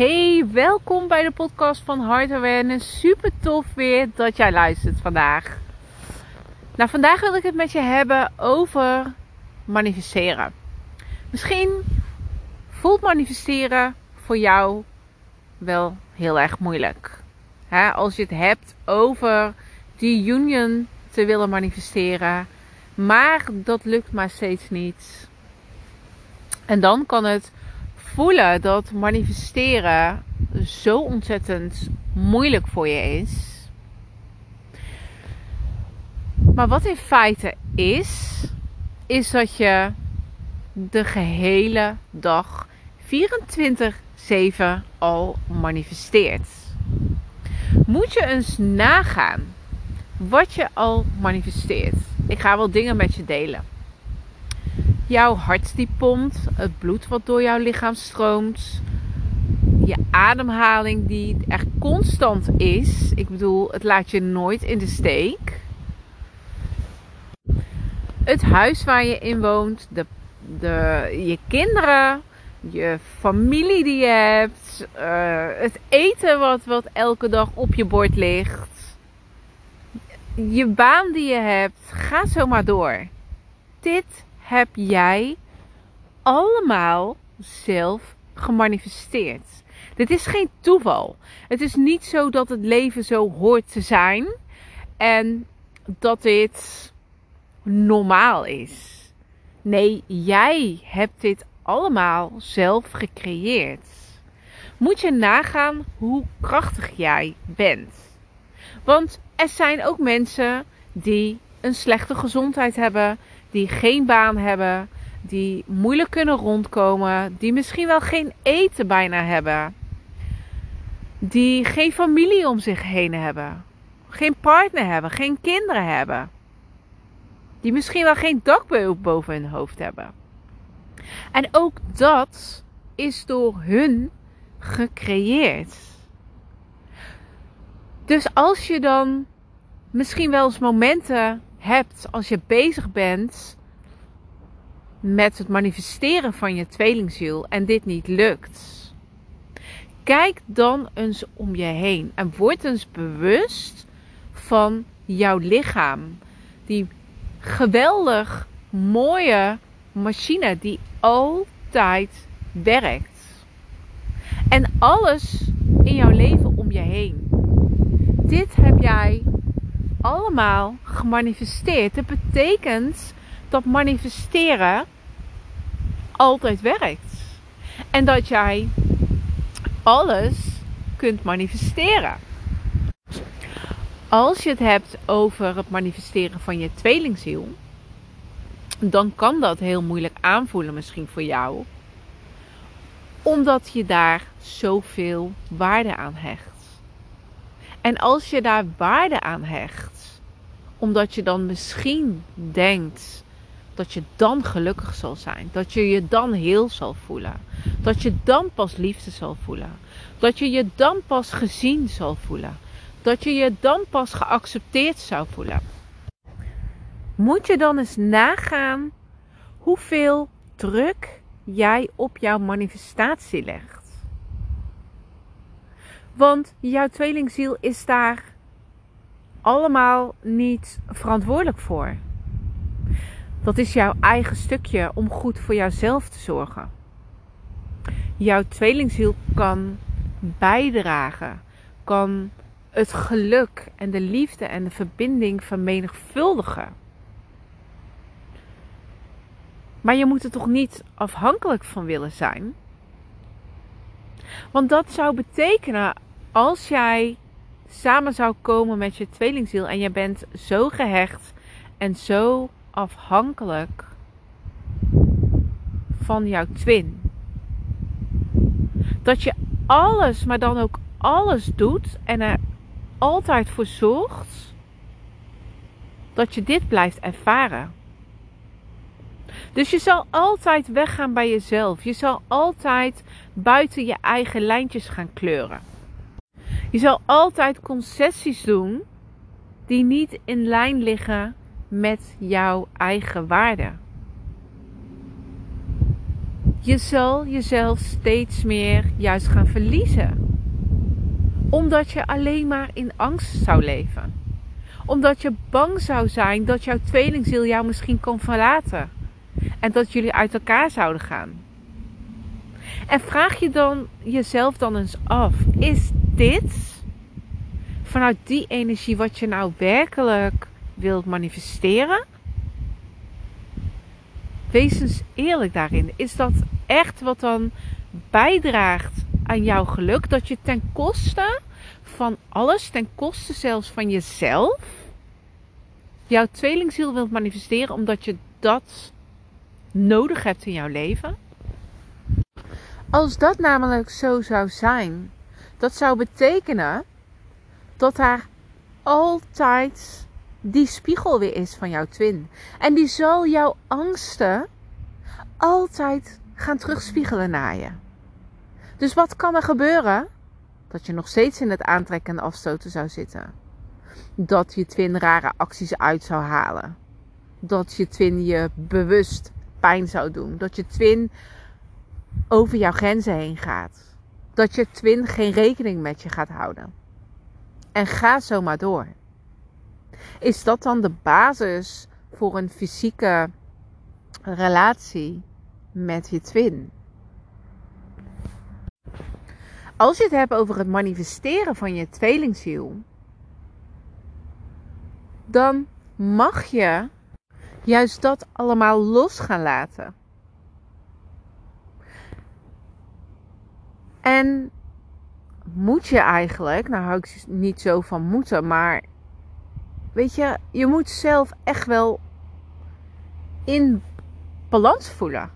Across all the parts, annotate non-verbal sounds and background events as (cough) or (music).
Hey, welkom bij de podcast van Heart Awareness. Super tof weer dat jij luistert vandaag. Nou, vandaag wil ik het met je hebben over manifesteren. Misschien voelt manifesteren voor jou wel heel erg moeilijk. als je het hebt over die union te willen manifesteren, maar dat lukt maar steeds niet. En dan kan het voelen dat manifesteren zo ontzettend moeilijk voor je is. Maar wat in feite is, is dat je de gehele dag 24/7 al manifesteert. Moet je eens nagaan wat je al manifesteert. Ik ga wel dingen met je delen jouw hart die pompt, het bloed wat door jouw lichaam stroomt, je ademhaling die echt constant is. Ik bedoel, het laat je nooit in de steek. Het huis waar je in woont, de, de, je kinderen, je familie die je hebt, uh, het eten wat, wat elke dag op je bord ligt, je baan die je hebt, ga zo maar door. Dit heb jij allemaal zelf gemanifesteerd. Dit is geen toeval. Het is niet zo dat het leven zo hoort te zijn en dat dit normaal is. Nee, jij hebt dit allemaal zelf gecreëerd. Moet je nagaan hoe krachtig jij bent. Want er zijn ook mensen die een slechte gezondheid hebben, die geen baan hebben, die moeilijk kunnen rondkomen, die misschien wel geen eten bijna hebben, die geen familie om zich heen hebben, geen partner hebben, geen kinderen hebben, die misschien wel geen dak boven hun hoofd hebben. En ook dat is door hun gecreëerd. Dus als je dan misschien wel eens momenten hebt als je bezig bent met het manifesteren van je tweelingziel en dit niet lukt. Kijk dan eens om je heen en word eens bewust van jouw lichaam. Die geweldig mooie machine die altijd werkt. En alles in jouw leven om je heen. Dit heb jij allemaal gemanifesteerd. Dat betekent dat manifesteren altijd werkt. En dat jij alles kunt manifesteren. Als je het hebt over het manifesteren van je tweelingziel, dan kan dat heel moeilijk aanvoelen misschien voor jou. Omdat je daar zoveel waarde aan hecht. En als je daar waarde aan hecht, omdat je dan misschien denkt dat je dan gelukkig zal zijn, dat je je dan heel zal voelen, dat je dan pas liefde zal voelen, dat je je dan pas gezien zal voelen, dat je je dan pas geaccepteerd zou voelen. Moet je dan eens nagaan hoeveel druk jij op jouw manifestatie legt. Want jouw tweelingziel is daar allemaal niet verantwoordelijk voor. Dat is jouw eigen stukje om goed voor jouzelf te zorgen. Jouw tweelingziel kan bijdragen, kan het geluk en de liefde en de verbinding vermenigvuldigen. Maar je moet er toch niet afhankelijk van willen zijn? Want dat zou betekenen als jij samen zou komen met je tweelingziel en je bent zo gehecht en zo afhankelijk van jouw twin. Dat je alles, maar dan ook alles doet en er altijd voor zorgt dat je dit blijft ervaren. Dus je zal altijd weggaan bij jezelf. Je zal altijd buiten je eigen lijntjes gaan kleuren. Je zal altijd concessies doen die niet in lijn liggen met jouw eigen waarde. Je zal jezelf steeds meer juist gaan verliezen. Omdat je alleen maar in angst zou leven. Omdat je bang zou zijn dat jouw tweelingziel jou misschien kan verlaten. En dat jullie uit elkaar zouden gaan. En vraag je dan jezelf dan eens af: is dit vanuit die energie wat je nou werkelijk wilt manifesteren? Wees eens eerlijk daarin. Is dat echt wat dan bijdraagt aan jouw geluk? Dat je ten koste van alles, ten koste zelfs van jezelf, jouw tweelingziel wilt manifesteren omdat je dat nodig hebt in jouw leven? Als dat namelijk zo zou zijn, dat zou betekenen dat daar altijd die spiegel weer is van jouw twin. En die zal jouw angsten altijd gaan terugspiegelen naar je. Dus wat kan er gebeuren? Dat je nog steeds in het aantrekken en afstoten zou zitten. Dat je twin rare acties uit zou halen. Dat je twin je bewust pijn zou doen. Dat je twin over jouw grenzen heen gaat. Dat je twin geen rekening met je gaat houden. En ga zo maar door. Is dat dan de basis voor een fysieke relatie met je twin? Als je het hebt over het manifesteren van je tweelingziel, dan mag je juist dat allemaal los gaan laten. En moet je eigenlijk, nou hou ik niet zo van moeten, maar weet je, je moet zelf echt wel in balans voelen.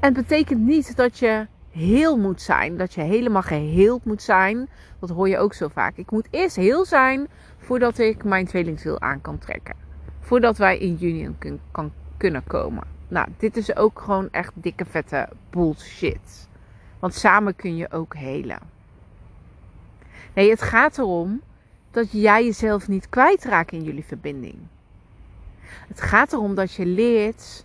En het betekent niet dat je heel moet zijn, dat je helemaal geheeld moet zijn. Dat hoor je ook zo vaak. Ik moet eerst heel zijn voordat ik mijn tweelingziel aan kan trekken. Voordat wij in union kunnen komen. Nou, dit is ook gewoon echt dikke vette bullshit. Want samen kun je ook helen. Nee, het gaat erom dat jij jezelf niet kwijtraakt in jullie verbinding. Het gaat erom dat je leert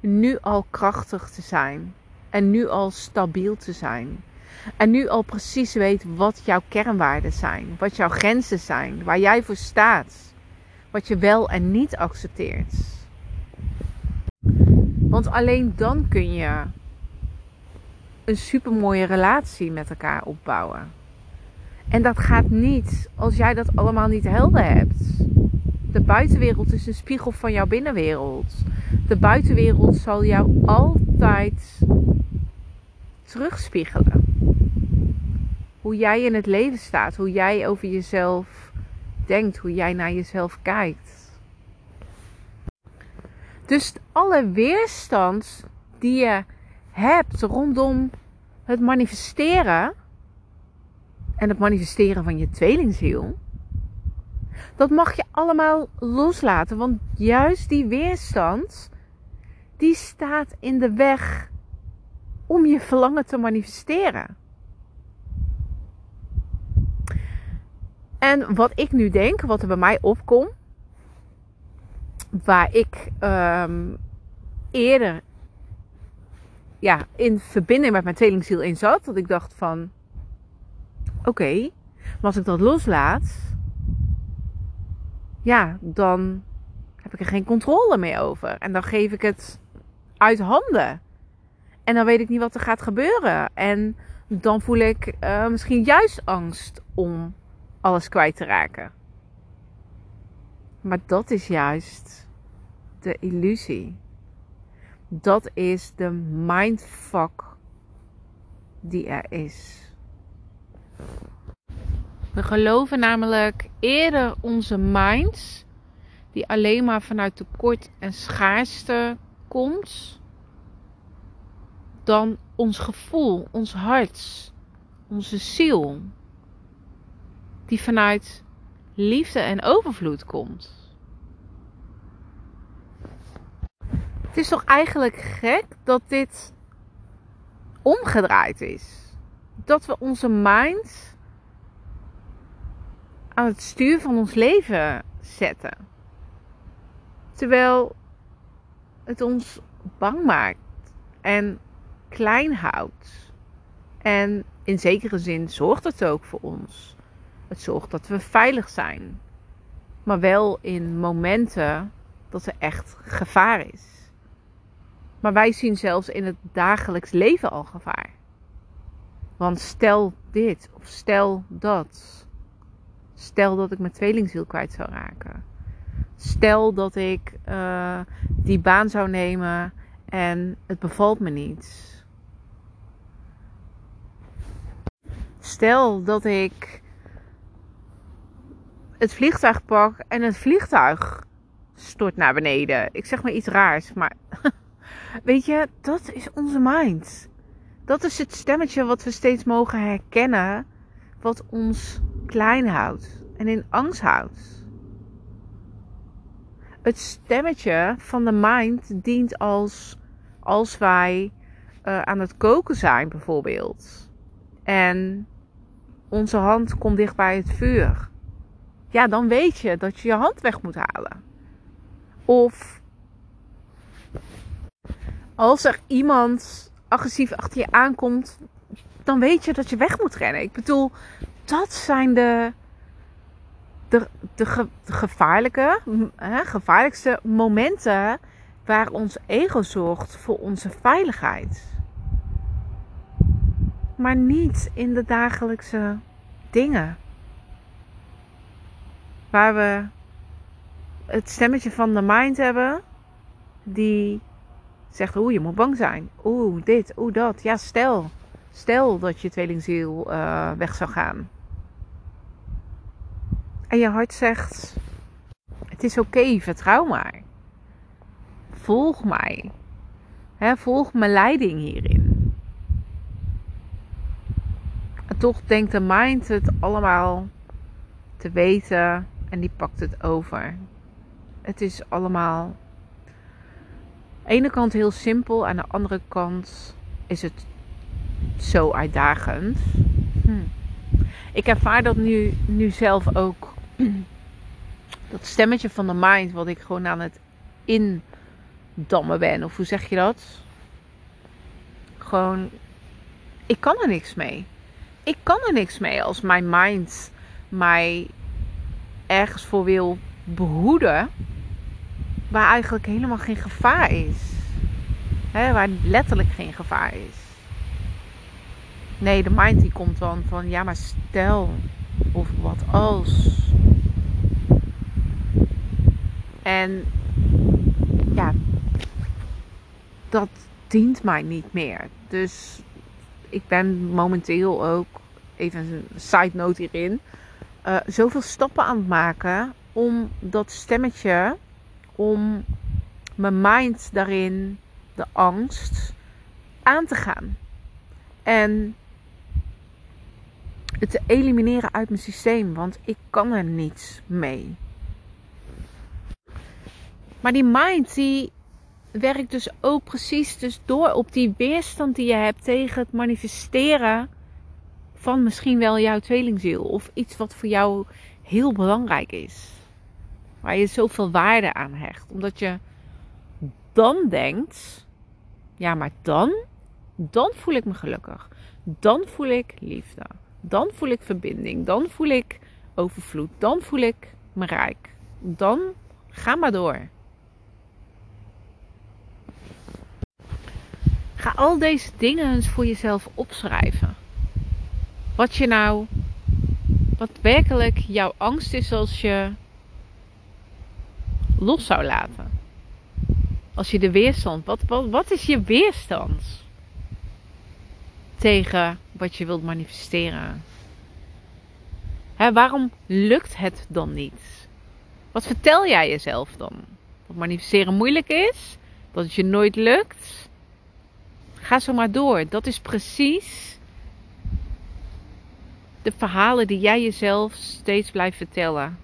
nu al krachtig te zijn. En nu al stabiel te zijn. En nu al precies weet wat jouw kernwaarden zijn. Wat jouw grenzen zijn. Waar jij voor staat. Wat je wel en niet accepteert. Want alleen dan kun je een supermooie relatie met elkaar opbouwen. En dat gaat niet als jij dat allemaal niet helder hebt. De buitenwereld is een spiegel van jouw binnenwereld. De buitenwereld zal jou altijd terugspiegelen. Hoe jij in het leven staat, hoe jij over jezelf denkt, hoe jij naar jezelf kijkt. Dus alle weerstand die je hebt rondom het manifesteren en het manifesteren van je tweelingziel, dat mag je allemaal loslaten. Want juist die weerstand, die staat in de weg om je verlangen te manifesteren. En wat ik nu denk, wat er bij mij opkomt, waar ik um, eerder ja, in verbinding met mijn tweelingziel in zat, dat ik dacht van, oké, maar als ik dat loslaat, ja, dan heb ik er geen controle meer over. En dan geef ik het uit handen. En dan weet ik niet wat er gaat gebeuren. En dan voel ik uh, misschien juist angst om alles kwijt te raken. Maar dat is juist de illusie. Dat is de mindfuck die er is. We geloven namelijk eerder onze minds, die alleen maar vanuit tekort en schaarste komt, dan ons gevoel, ons hart, onze ziel, die vanuit liefde en overvloed komt. Het is toch eigenlijk gek dat dit omgedraaid is. Dat we onze mind aan het stuur van ons leven zetten. Terwijl het ons bang maakt en klein houdt. En in zekere zin zorgt het ook voor ons. Het zorgt dat we veilig zijn. Maar wel in momenten dat er echt gevaar is. Maar wij zien zelfs in het dagelijks leven al gevaar. Want stel dit of stel dat. Stel dat ik mijn tweelingziel kwijt zou raken. Stel dat ik uh, die baan zou nemen en het bevalt me niet. Stel dat ik het vliegtuig pak en het vliegtuig stort naar beneden. Ik zeg maar iets raars, maar (laughs) weet je, dat is onze mind. Dat is het stemmetje wat we steeds mogen herkennen, wat ons klein houdt en in angst houdt. Het stemmetje van de mind dient als als wij uh, aan het koken zijn bijvoorbeeld. En onze hand komt dicht bij het vuur. Ja, dan weet je dat je je hand weg moet halen. Of als er iemand agressief achter je aankomt, dan weet je dat je weg moet rennen. Ik bedoel, dat zijn de, de, de, gevaarlijke, hè, gevaarlijkste momenten waar ons ego zorgt voor onze veiligheid. Maar niet in de dagelijkse dingen. Waar we het stemmetje van de mind hebben, die zegt: Oeh, je moet bang zijn. Oeh, dit, oeh, dat. Ja, stel. Stel dat je tweelingziel uh, weg zou gaan. En je hart zegt: Het is oké, vertrouw maar volg mij. volg mijn leiding hierin. En toch denkt de mind het allemaal te weten en die pakt het over. Het is allemaal ene kant heel simpel, aan de andere kant is het zo uitdagend. Hm. Ik ervaar dat nu, nu zelf ook. (clears throat) Dat stemmetje van de mind, wat ik gewoon aan het in damme ben. Of hoe zeg je dat? Gewoon, ik kan er niks mee. Ik kan er niks mee als mijn mind mij ergens voor wil behoeden. Waar eigenlijk helemaal geen gevaar is. Waar letterlijk geen gevaar is. Nee, de mind die komt dan van ja, maar stel of wat als. En ja, dat dient mij niet meer. Dus ik ben momenteel ook, even een side note hierin, uh, zoveel stappen aan het maken om dat stemmetje, om mijn mind daarin, de angst, aan te gaan. En het te elimineren uit mijn systeem, want ik kan er niets mee. Maar die mind die werkt dus ook precies dus door op die weerstand die je hebt tegen het manifesteren van misschien wel jouw tweelingziel. Of iets wat voor jou heel belangrijk is. Waar je zoveel waarde aan hecht. Omdat je dan denkt, ja maar dan, dan voel ik me gelukkig. Dan voel ik liefde. Dan voel ik verbinding. Dan voel ik overvloed. Dan voel ik me rijk. Dan ga maar door. Ga al deze dingen eens voor jezelf opschrijven. Wat je nou, wat werkelijk jouw angst is als je los zou laten. Als je de weerstand, wat, wat, wat is je weerstand tegen wat je wilt manifesteren? Hè, waarom lukt het dan niet? Wat vertel jij jezelf dan? Dat manifesteren moeilijk is? Dat het je nooit lukt? Ga zo maar door. Dat is precies de verhalen die jij jezelf steeds blijft vertellen.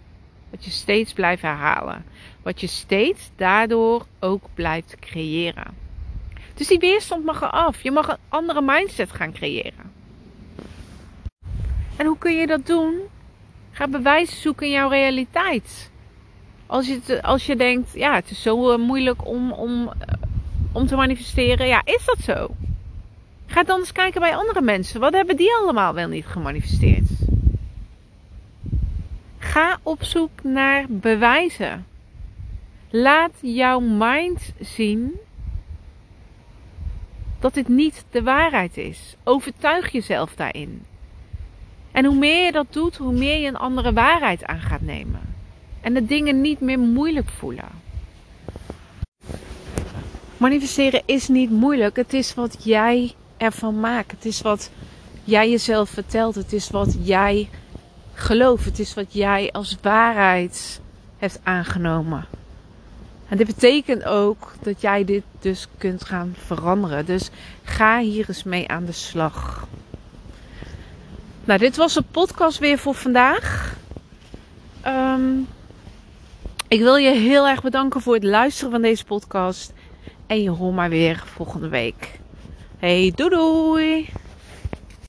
Wat je steeds blijft herhalen. Wat je steeds daardoor ook blijft creëren. Dus die weerstand mag eraf. Je mag een andere mindset gaan creëren. En hoe kun je dat doen? Ga bewijzen zoeken in jouw realiteit. Als je, als je denkt, ja, het is zo eh, moeilijk om, om om te manifesteren? Ja, is dat zo? Ga dan eens kijken bij andere mensen. Wat hebben die allemaal wel niet gemanifesteerd? Ga op zoek naar bewijzen. Laat jouw mind zien dat dit niet de waarheid is. Overtuig jezelf daarin. En hoe meer je dat doet, hoe meer je een andere waarheid aan gaat nemen. En de dingen niet meer moeilijk voelen. Manifesteren is niet moeilijk. Het is wat jij ervan maakt. Het is wat jij jezelf vertelt. Het is wat jij gelooft. Het is wat jij als waarheid hebt aangenomen. En dit betekent ook dat jij dit dus kunt gaan veranderen. Dus ga hier eens mee aan de slag. Nou, dit was de podcast weer voor vandaag. Ehm, ik wil je heel erg bedanken voor het luisteren van deze podcast. En je hoort maar weer volgende week. Hey, doei doei!